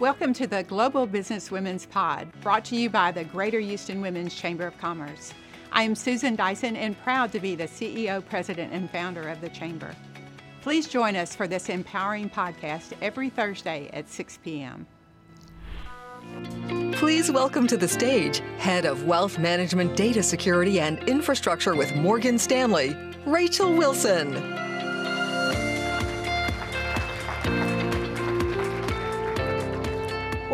Welcome to the Global Business Women's Pod, brought to you by the Greater Houston Women's Chamber of Commerce. I am Susan Dyson and proud to be the CEO, President, and founder of the Chamber. Please join us for this empowering podcast every Thursday at 6 p.m. Please welcome to the stage Head of Wealth Management Data Security and Infrastructure with Morgan Stanley, Rachel Wilson.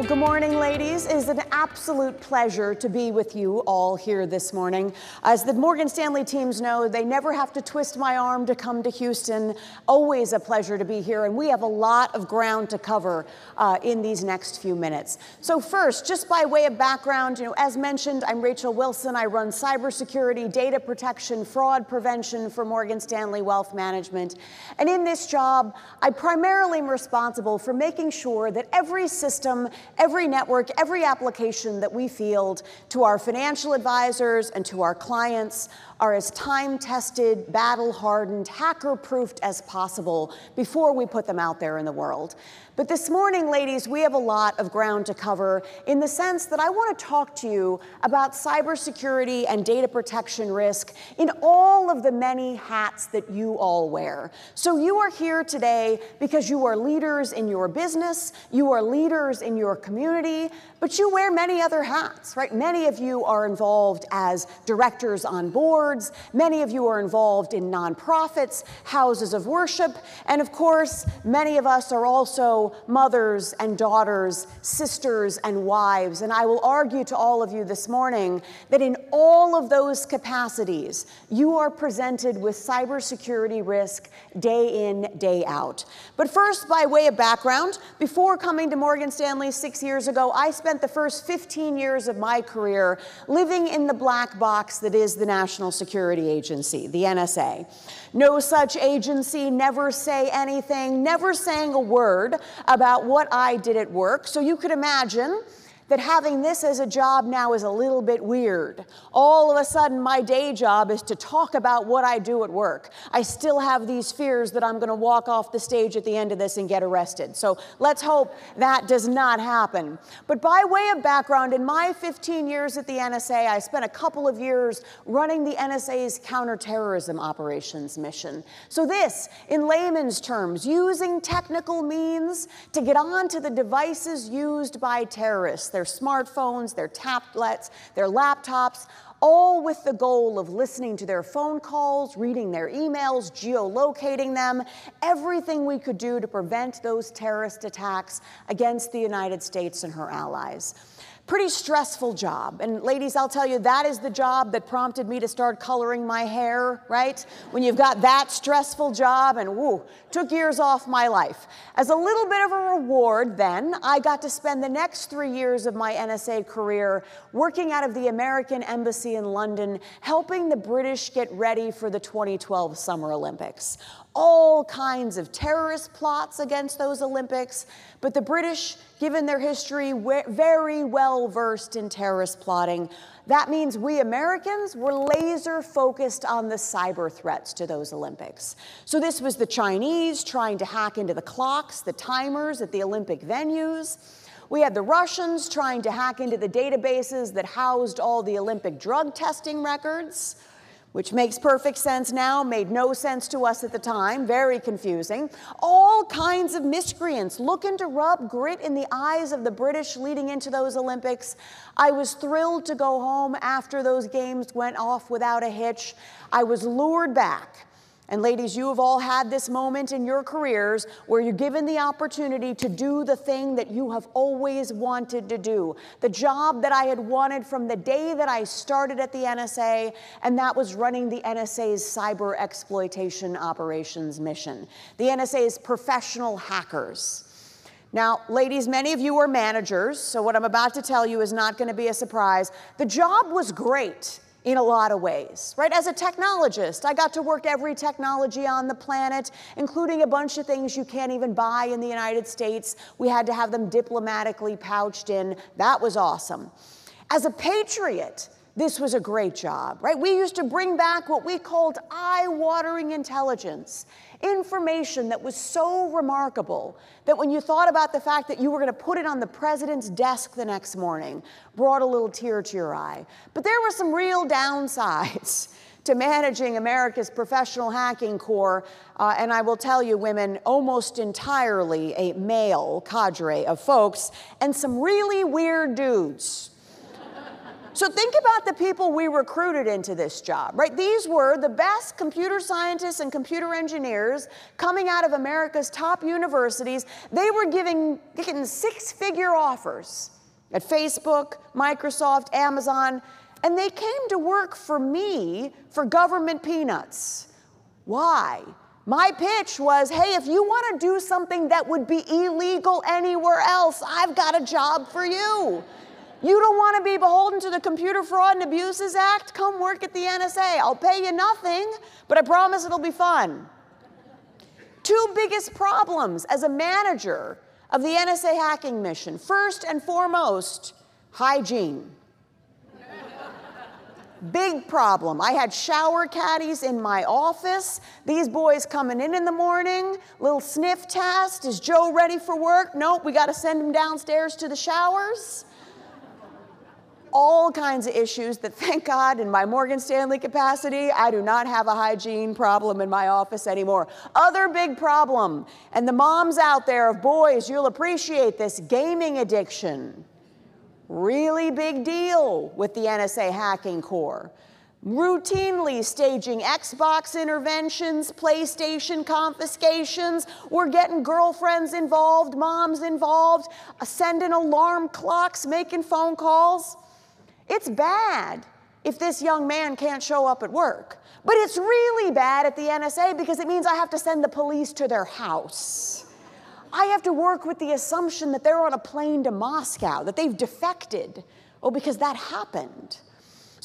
Good morning, ladies. It is an absolute pleasure to be with you all here this morning. As the Morgan Stanley teams know, they never have to twist my arm to come to Houston. Always a pleasure to be here, and we have a lot of ground to cover uh, in these next few minutes. So, first, just by way of background, you know, as mentioned, I'm Rachel Wilson. I run cybersecurity, data protection, fraud prevention for Morgan Stanley Wealth Management. And in this job, I primarily am responsible for making sure that every system every network, every application that we field to our financial advisors and to our clients are as time tested, battle hardened, hacker proofed as possible before we put them out there in the world. But this morning, ladies, we have a lot of ground to cover in the sense that I want to talk to you about cybersecurity and data protection risk in all of the many hats that you all wear. So you are here today because you are leaders in your business, you are leaders in your community, but you wear many other hats, right? Many of you are involved as directors on boards, many of you are involved in nonprofits, houses of worship, and of course, many of us are also mothers and daughters, sisters and wives. And I will argue to all of you this morning that in all of those capacities, you are presented with cybersecurity risk day in, day out. But first, by way of background, before coming to Morgan Stanley six years ago, I spent the first 15 years of my career living in the black box that is the National Security Agency, the NSA. No such agency, never say anything, never saying a word about what I did at work. So you could imagine that having this as a job now is a little bit weird. All of a sudden, my day job is to talk about what I do at work. I still have these fears that I'm going to walk off the stage at the end of this and get arrested. So let's hope that does not happen. But by way of background, in my 15 years at the NSA, I spent a couple of years running the NSA's counterterrorism operations mission. So, this, in layman's terms, using technical means to get onto the devices used by terrorists their smartphones, their tablets, their laptops, all with the goal of listening to their phone calls, reading their emails, geolocating them, everything we could do to prevent those terrorist attacks against the United States and her allies. Pretty stressful job. And ladies, I'll tell you, that is the job that prompted me to start coloring my hair, right? When you've got that stressful job and whoo, took years off my life. As a little bit of a reward, then, I got to spend the next three years of my NSA career working out of the American Embassy in London, helping the British get ready for the 2012 Summer Olympics all kinds of terrorist plots against those Olympics, but the British, given their history, very well versed in terrorist plotting. That means we Americans were laser focused on the cyber threats to those Olympics. So this was the Chinese trying to hack into the clocks, the timers at the Olympic venues. We had the Russians trying to hack into the databases that housed all the Olympic drug testing records which makes perfect sense now, made no sense to us at the time, very confusing. All kinds of miscreants looking to rub grit in the eyes of the British leading into those Olympics. I was thrilled to go home after those games went off without a hitch. I was lured back and ladies, you have all had this moment in your careers where you're given the opportunity to do the thing that you have always wanted to do. The job that I had wanted from the day that I started at the NSA, and that was running the NSA's cyber exploitation operations mission. The NSA's professional hackers. Now, ladies, many of you are managers, so what I'm about to tell you is not going to be a surprise. The job was great in a lot of ways, right? As a technologist, I got to work every technology on the planet, including a bunch of things you can't even buy in the United States. We had to have them diplomatically pouched in. That was awesome. As a patriot, this was a great job, right? We used to bring back what we called eye watering intelligence, information that was so remarkable that when you thought about the fact that you were going to put it on the president's desk the next morning, brought a little tear to your eye. But there were some real downsides to managing America's professional hacking corps, uh, and I will tell you, women, almost entirely a male cadre of folks, and some really weird dudes so think about the people we recruited into this job, right? These were the best computer scientists and computer engineers coming out of America's top universities. They were giving, getting six figure offers at Facebook, Microsoft, Amazon, and they came to work for me for government peanuts. Why? My pitch was hey, if you want to do something that would be illegal anywhere else, I've got a job for you. You don't want to be beholden to the Computer Fraud and Abuses Act? Come work at the NSA. I'll pay you nothing, but I promise it'll be fun. Two biggest problems as a manager of the NSA hacking mission first and foremost, hygiene. Big problem. I had shower caddies in my office. These boys coming in in the morning, little sniff test. Is Joe ready for work? Nope, we got to send him downstairs to the showers all kinds of issues that, thank God, in my Morgan Stanley capacity, I do not have a hygiene problem in my office anymore. Other big problem, and the moms out there of boys, you'll appreciate this gaming addiction. Really big deal with the NSA hacking corps. Routinely staging Xbox interventions, PlayStation confiscations. We're getting girlfriends involved, moms involved, uh, sending alarm clocks, making phone calls. It's bad if this young man can't show up at work. But it's really bad at the NSA because it means I have to send the police to their house. I have to work with the assumption that they're on a plane to Moscow, that they've defected. Oh, because that happened.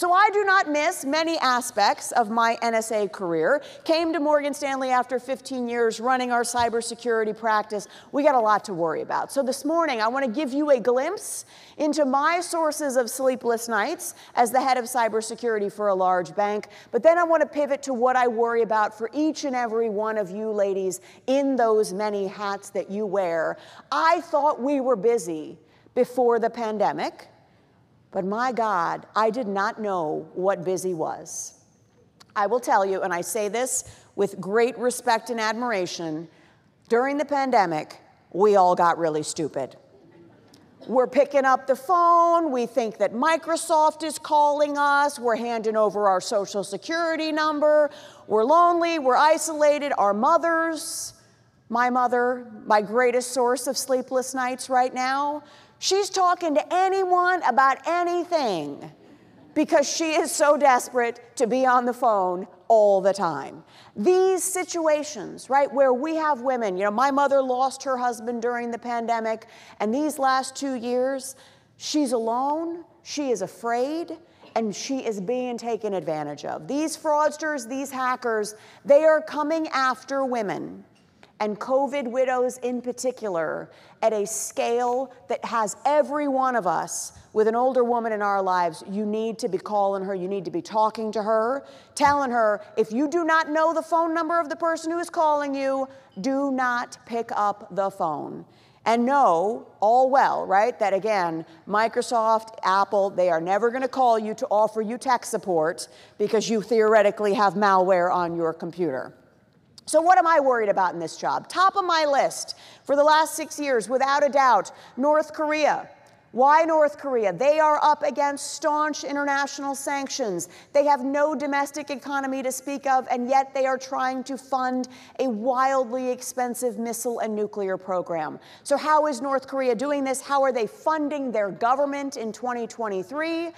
So I do not miss many aspects of my NSA career. Came to Morgan Stanley after 15 years running our cybersecurity practice. We got a lot to worry about. So this morning, I want to give you a glimpse into my sources of sleepless nights as the head of cybersecurity for a large bank. But then I want to pivot to what I worry about for each and every one of you ladies in those many hats that you wear. I thought we were busy before the pandemic. But my God, I did not know what busy was. I will tell you, and I say this with great respect and admiration during the pandemic, we all got really stupid. We're picking up the phone. We think that Microsoft is calling us. We're handing over our social security number. We're lonely. We're isolated. Our mothers, my mother, my greatest source of sleepless nights right now, She's talking to anyone about anything because she is so desperate to be on the phone all the time. These situations, right, where we have women, you know, my mother lost her husband during the pandemic, and these last two years, she's alone, she is afraid, and she is being taken advantage of. These fraudsters, these hackers, they are coming after women and COVID widows in particular at a scale that has every one of us with an older woman in our lives, you need to be calling her, you need to be talking to her, telling her if you do not know the phone number of the person who is calling you, do not pick up the phone. And know all well, right, that again, Microsoft, Apple, they are never going to call you to offer you tech support because you theoretically have malware on your computer. So, what am I worried about in this job? Top of my list for the last six years, without a doubt, North Korea. Why North Korea? They are up against staunch international sanctions. They have no domestic economy to speak of, and yet they are trying to fund a wildly expensive missile and nuclear program. So, how is North Korea doing this? How are they funding their government in 2023?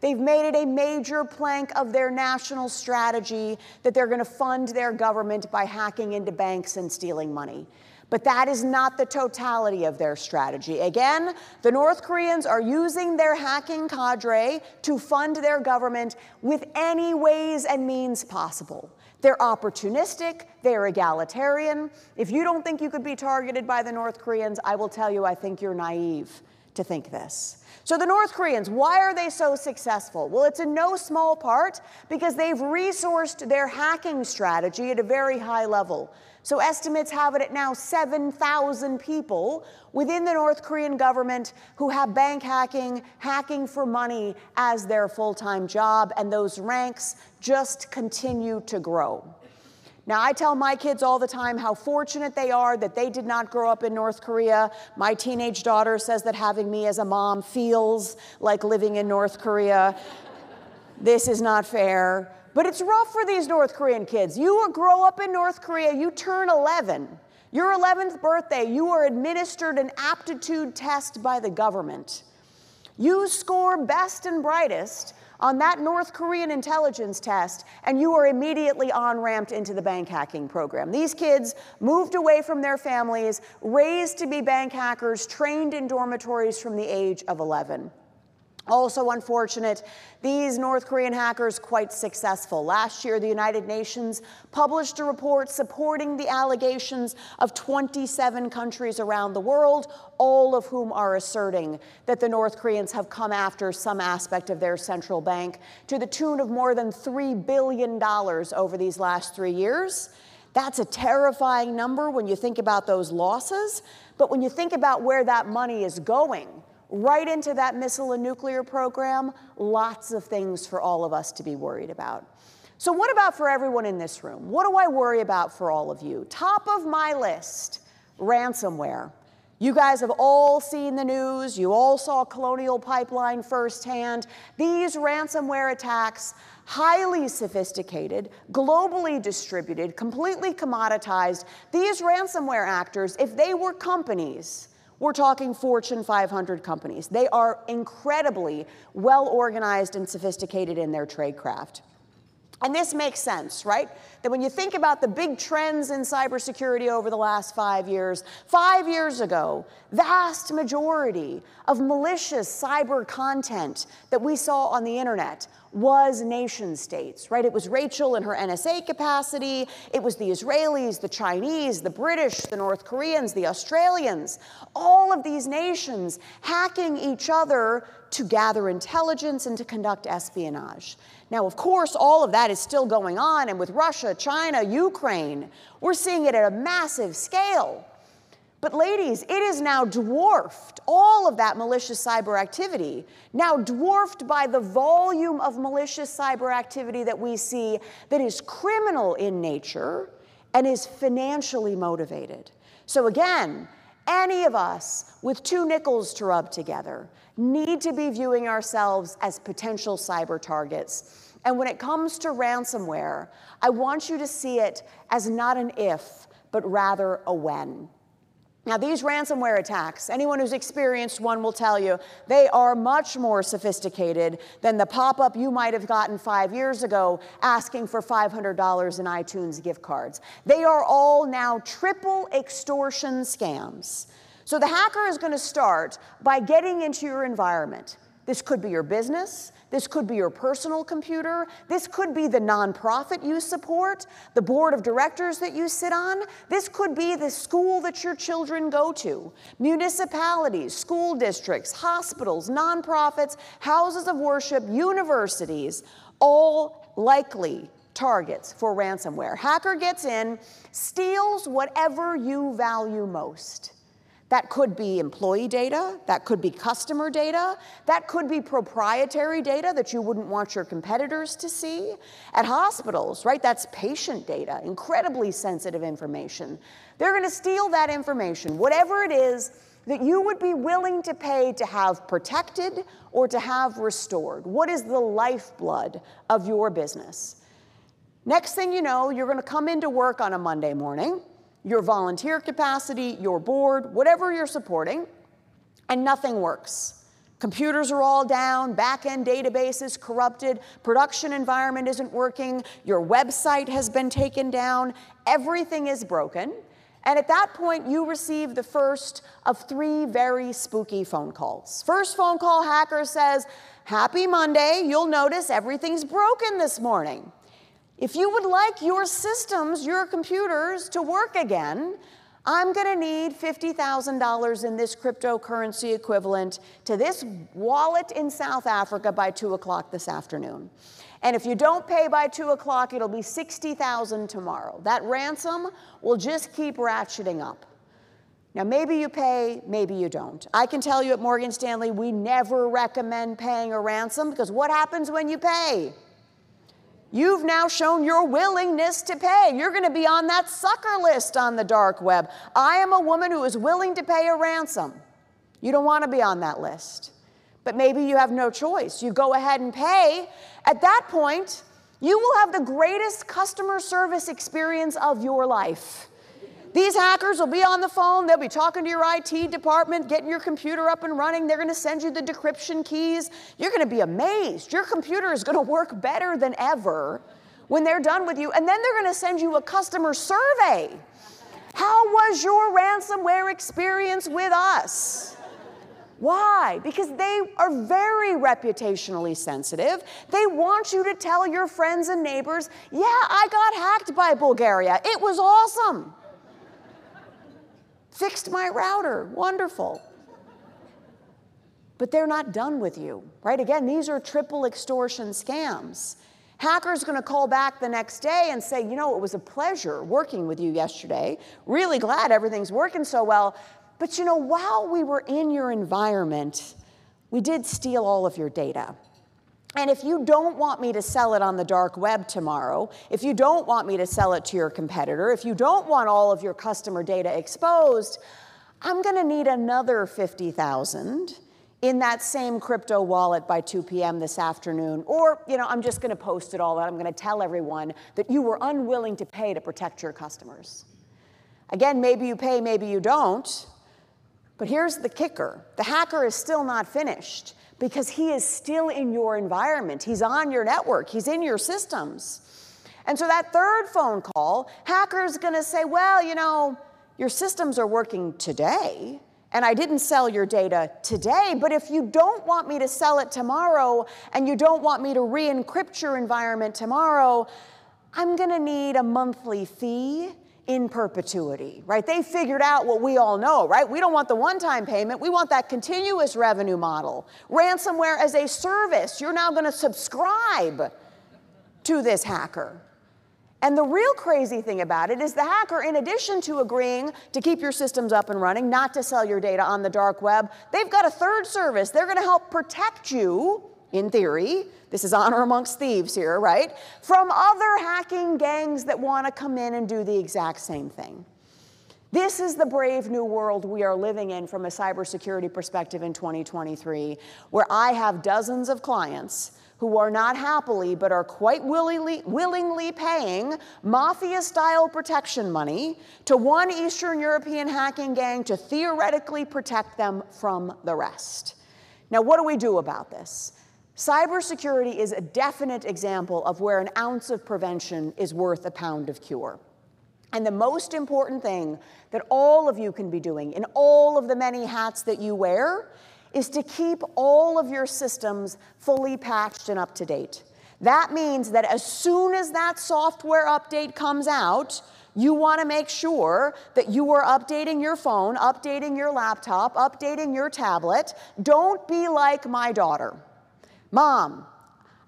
They've made it a major plank of their national strategy that they're going to fund their government by hacking into banks and stealing money. But that is not the totality of their strategy. Again, the North Koreans are using their hacking cadre to fund their government with any ways and means possible. They're opportunistic, they're egalitarian. If you don't think you could be targeted by the North Koreans, I will tell you, I think you're naive to think this. So, the North Koreans, why are they so successful? Well, it's in no small part because they've resourced their hacking strategy at a very high level. So, estimates have it at now 7,000 people within the North Korean government who have bank hacking, hacking for money as their full time job, and those ranks just continue to grow. Now, I tell my kids all the time how fortunate they are that they did not grow up in North Korea. My teenage daughter says that having me as a mom feels like living in North Korea. this is not fair. But it's rough for these North Korean kids. You grow up in North Korea, you turn 11. Your 11th birthday, you are administered an aptitude test by the government. You score best and brightest, on that North Korean intelligence test, and you are immediately on ramped into the bank hacking program. These kids moved away from their families, raised to be bank hackers, trained in dormitories from the age of 11. Also unfortunate, these North Korean hackers quite successful. Last year, the United Nations published a report supporting the allegations of 27 countries around the world, all of whom are asserting that the North Koreans have come after some aspect of their central bank to the tune of more than $3 billion over these last three years. That's a terrifying number when you think about those losses, but when you think about where that money is going, right into that missile and nuclear program, lots of things for all of us to be worried about. So, what about for everyone in this room? What do I worry about for all of you? Top of my list ransomware. You guys have all seen the news. You all saw Colonial Pipeline firsthand. These ransomware attacks, highly sophisticated, globally distributed, completely commoditized. These ransomware actors, if they were companies, we're talking Fortune 500 companies. They are incredibly well organized and sophisticated in their tradecraft. And this makes sense, right? That when you think about the big trends in cybersecurity over the last five years, five years ago, vast majority of malicious cyber content that we saw on the internet was nation states, right? It was Rachel in her NSA capacity, it was the Israelis, the Chinese, the British, the North Koreans, the Australians, all of these nations hacking each other to gather intelligence and to conduct espionage. Now, of course, all of that is still going on, and with Russia, China, Ukraine, we're seeing it at a massive scale. But, ladies, it is now dwarfed, all of that malicious cyber activity, now dwarfed by the volume of malicious cyber activity that we see that is criminal in nature and is financially motivated. So, again, any of us with two nickels to rub together need to be viewing ourselves as potential cyber targets. And when it comes to ransomware, I want you to see it as not an if, but rather a when. Now, these ransomware attacks, anyone who's experienced one will tell you, they are much more sophisticated than the pop up you might have gotten five years ago asking for $500 in iTunes gift cards. They are all now triple extortion scams. So, the hacker is going to start by getting into your environment. This could be your business, this could be your personal computer. This could be the nonprofit you support, the board of directors that you sit on. This could be the school that your children go to, municipalities, school districts, hospitals, nonprofits, houses of worship, universities, all likely targets for ransomware. Hacker gets in, steals whatever you value most. That could be employee data, that could be customer data, that could be proprietary data that you wouldn't want your competitors to see. At hospitals, right, that's patient data, incredibly sensitive information. They're gonna steal that information, whatever it is that you would be willing to pay to have protected or to have restored. What is the lifeblood of your business? Next thing you know, you're gonna come into work on a Monday morning your volunteer capacity, your board, whatever you're supporting, and nothing works. Computers are all down, back end databases corrupted, production environment isn't working, your website has been taken down, everything is broken. And at that point, you receive the first of three very spooky phone calls. First phone call, hacker says, Happy Monday, you'll notice everything's broken this morning. If you would like your systems, your computers to work again, I'm going to need $50,000 in this cryptocurrency equivalent to this wallet in South Africa by 2 o'clock this afternoon. And if you don't pay by 2 o'clock, it'll be 60,000 tomorrow. That ransom will just keep ratcheting up. Now, maybe you pay, maybe you don't. I can tell you at Morgan Stanley, we never recommend paying a ransom because what happens when you pay? You've now shown your willingness to pay. You're going to be on that sucker list on the dark web. I am a woman who is willing to pay a ransom. You don't want to be on that list. But maybe you have no choice. You go ahead and pay. At that point, you will have the greatest customer service experience of your life. These hackers will be on the phone, they'll be talking to your IT department, getting your computer up and running. They're going to send you the decryption keys. You're going to be amazed. Your computer is going to work better than ever when they're done with you. And then they're going to send you a customer survey. How was your ransomware experience with us? Why? Because they are very reputationally sensitive. They want you to tell your friends and neighbors, yeah, I got hacked by Bulgaria. It was awesome. Fixed my router. Wonderful. But they're not done with you, right? Again, these are triple extortion scams. Hacker's to call back the next day and say, you know, it was a pleasure working with you yesterday. Really glad everything's working so well. But you know, while we were in your environment, we did steal all of your data. And if you don't want me to sell it on the dark web tomorrow, if you don't want me to sell it to your competitor, if you don't want all of your customer data exposed, I'm going to need another 50,000 in that same crypto wallet by 2 p.m. this afternoon. Or, you know, I'm just going to post it all out. I'm going to tell everyone that you were unwilling to pay to protect your customers. Again, maybe you pay, maybe you don't. But here's the kicker the hacker is still not finished because he is still in your environment. He's on your network, he's in your systems. And so that third phone call, hacker's gonna say, well, you know, your systems are working today, and I didn't sell your data today, but if you don't want me to sell it tomorrow and you don't want me to re encrypt your environment tomorrow, I'm gonna need a monthly fee in perpetuity, right? They figured out what we all know, right? We don't want the one time payment, we want that continuous revenue model. Ransomware as a service. You're now going to subscribe to this hacker. And the real crazy thing about it is the hacker, in addition to agreeing to keep your systems up and running, not to sell your data on the dark web, they've got a third service. They're going to help protect you, in theory, this is honor amongst thieves here, right? From other hacking gangs that want to come in and do the exact same thing. This is the brave new world we are living in from a cybersecurity perspective in 2023, where I have dozens of clients who are not happily but are quite willingly, willingly paying mafia style protection money to one Eastern European hacking gang to theoretically protect them from the rest. Now, what do we do about this? Cybersecurity is a definite example of where an ounce of prevention is worth a pound of cure. And the most important thing that all of you can be doing in all of the many hats that you wear is to keep all of your systems fully patched and up to date. That means that as soon as that software update comes out, you want to make sure that you are updating your phone, updating your laptop, updating your tablet. Don't be like my daughter. Mom,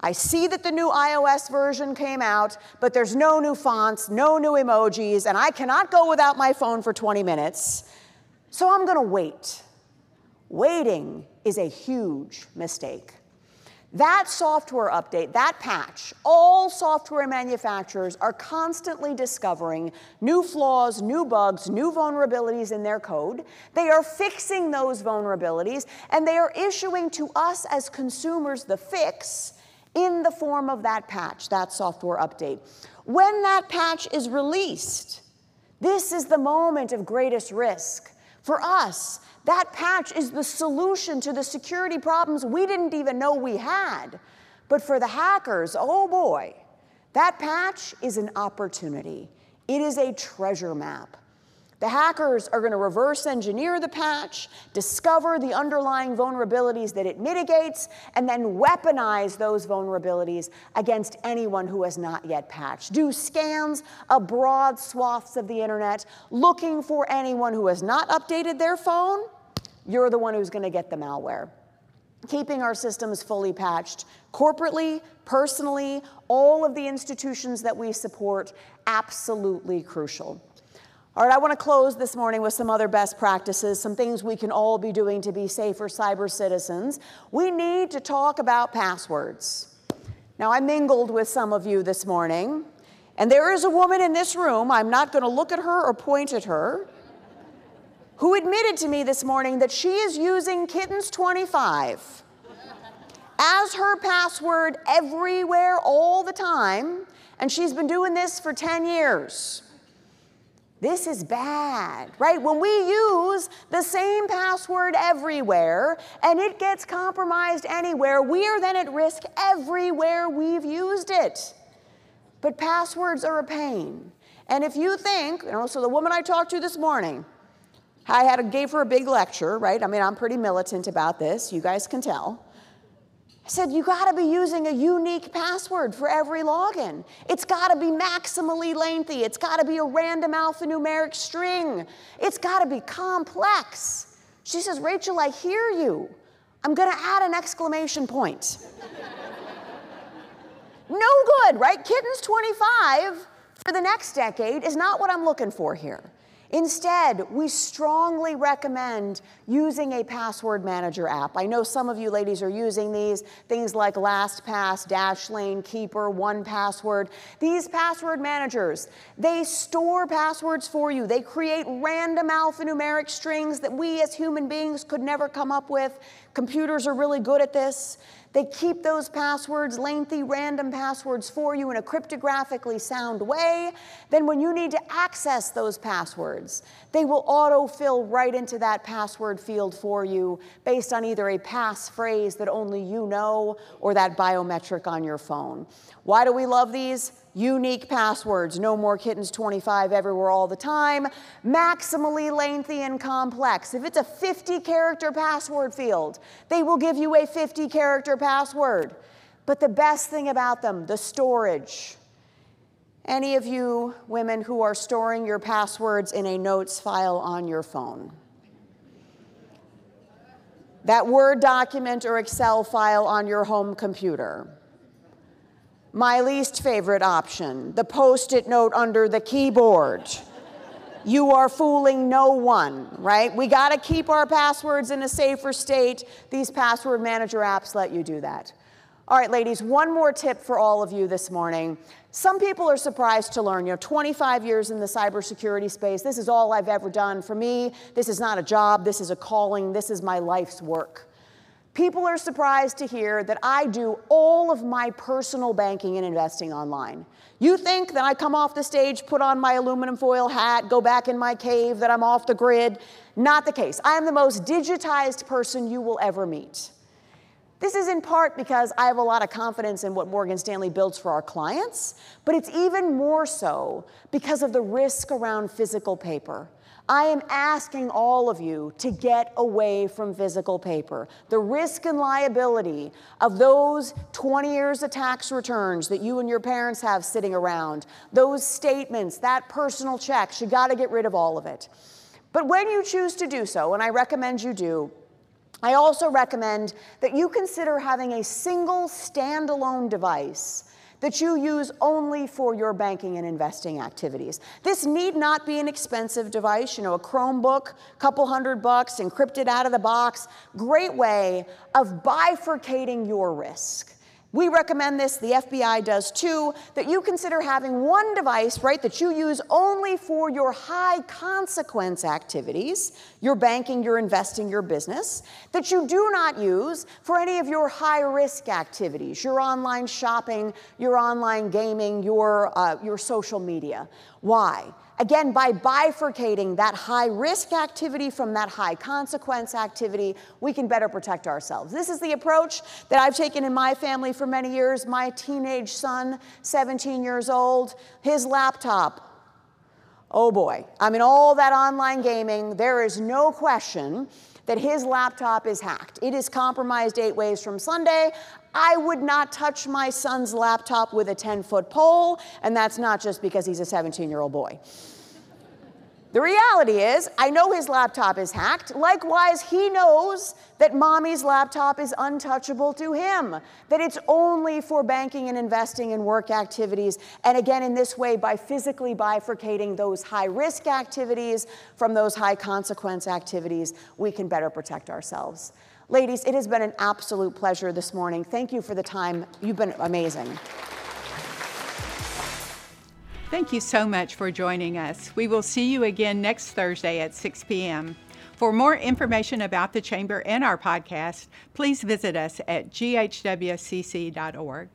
I see that the new iOS version came out, but there's no new fonts, no new emojis, and I cannot go without my phone for 20 minutes. So I'm to wait. Waiting is a huge mistake. That software update, that patch, all software manufacturers are constantly discovering new flaws, new bugs, new vulnerabilities in their code. They are fixing those vulnerabilities, and they are issuing to us as consumers the fix in the form of that patch, that software update. When that patch is released, this is the moment of greatest risk. For us, that patch is the solution to the security problems we didn't even know we had. But for the hackers, oh boy, that patch is an opportunity. It is a treasure map. The hackers are going to reverse engineer the patch, discover the underlying vulnerabilities that it mitigates, and then weaponize those vulnerabilities against anyone who has not yet patched. Do scans of broad swaths of the internet looking for anyone who has not updated their phone. You're the one who's going to get the malware keeping our systems fully patched corporately, personally, all of the institutions that we support, absolutely crucial. All right, I want to close this morning with some other best practices, some things we can all be doing to be safer cyber citizens. We need to talk about passwords. Now, I mingled with some of you this morning, and there is a woman in this room, I'm not going to look at her or point at her, who admitted to me this morning that she is using Kittens25 as her password everywhere all the time, and she's been doing this for 10 years. This is bad, right? When we use the same password everywhere and it gets compromised anywhere, we are then at risk everywhere we've used it. But passwords are a pain. And if you think, you know, so the woman I talked to this morning, I had a, gave her a big lecture, right? I mean, I'm pretty militant about this, you guys can tell. Said, you gotta be using a unique password for every login. It's gotta be maximally lengthy. It's gotta be a random alphanumeric string. It's gotta be complex. She says, Rachel, I hear you. I'm gonna add an exclamation point. no good, right? Kittens 25 for the next decade is not what I'm looking for here. Instead, we strongly recommend using a password manager app. I know some of you ladies are using these, things like LastPass, Dashlane, Keeper, 1Password. These password managers, they store passwords for you. They create random alphanumeric strings that we as human beings could never come up with. Computers are really good at this. They keep those passwords, lengthy random passwords for you in a cryptographically sound way. Then when you need to access those passwords, they will autofill right into that password field for you based on either a pass phrase that only you know or that biometric on your phone. Why do we love these? unique passwords, no more kittens 25 everywhere all the time, maximally lengthy and complex. If it's a 50 character password field, they will give you a 50 character password. But the best thing about them, the storage. Any of you women who are storing your passwords in a notes file on your phone? That Word document or Excel file on your home computer? My least favorite option, the post-it note under the keyboard. you are fooling no one, right? We got to keep our passwords in a safer state. These password manager apps let you do that. All right, ladies, one more tip for all of you this morning. Some people are surprised to learn, you know, 25 years in the cybersecurity space, this is all I've ever done. For me, this is not a job, this is a calling, this is my life's work. People are surprised to hear that I do all of my personal banking and investing online. You think that I come off the stage, put on my aluminum foil hat, go back in my cave, that I'm off the grid? Not the case. I am the most digitized person you will ever meet. This is in part because I have a lot of confidence in what Morgan Stanley builds for our clients, but it's even more so because of the risk around physical paper. I am asking all of you to get away from physical paper. The risk and liability of those 20 years of tax returns that you and your parents have sitting around, those statements, that personal check, you got to get rid of all of it. But when you choose to do so, and I recommend you do, I also recommend that you consider having a single standalone device that you use only for your banking and investing activities. This need not be an expensive device, you know, a Chromebook, couple hundred bucks, encrypted out of the box. Great way of bifurcating your risk. We recommend this, the FBI does too, that you consider having one device, right, that you use only for your high consequence activities, your banking, your investing, your business, that you do not use for any of your high risk activities, your online shopping, your online gaming, your, uh, your social media. Why? Again, by bifurcating that high risk activity from that high consequence activity, we can better protect ourselves. This is the approach that I've taken in my family for many years. My teenage son, 17 years old, his laptop, Oh boy. I mean, all that online gaming, there is no question that his laptop is hacked. It is compromised eight ways from Sunday. I would not touch my son's laptop with a 10 foot pole, and that's not just because he's a 17 year old boy. The reality is, I know his laptop is hacked. Likewise, he knows that mommy's laptop is untouchable to him, that it's only for banking and investing and work activities. And again, in this way, by physically bifurcating those high risk activities from those high consequence activities, we can better protect ourselves. Ladies, it has been an absolute pleasure this morning. Thank you for the time. You've been amazing. Thank you so much for joining us. We will see you again next Thursday at 6 p.m. For more information about the Chamber and our podcast, please visit us at ghwcc.org.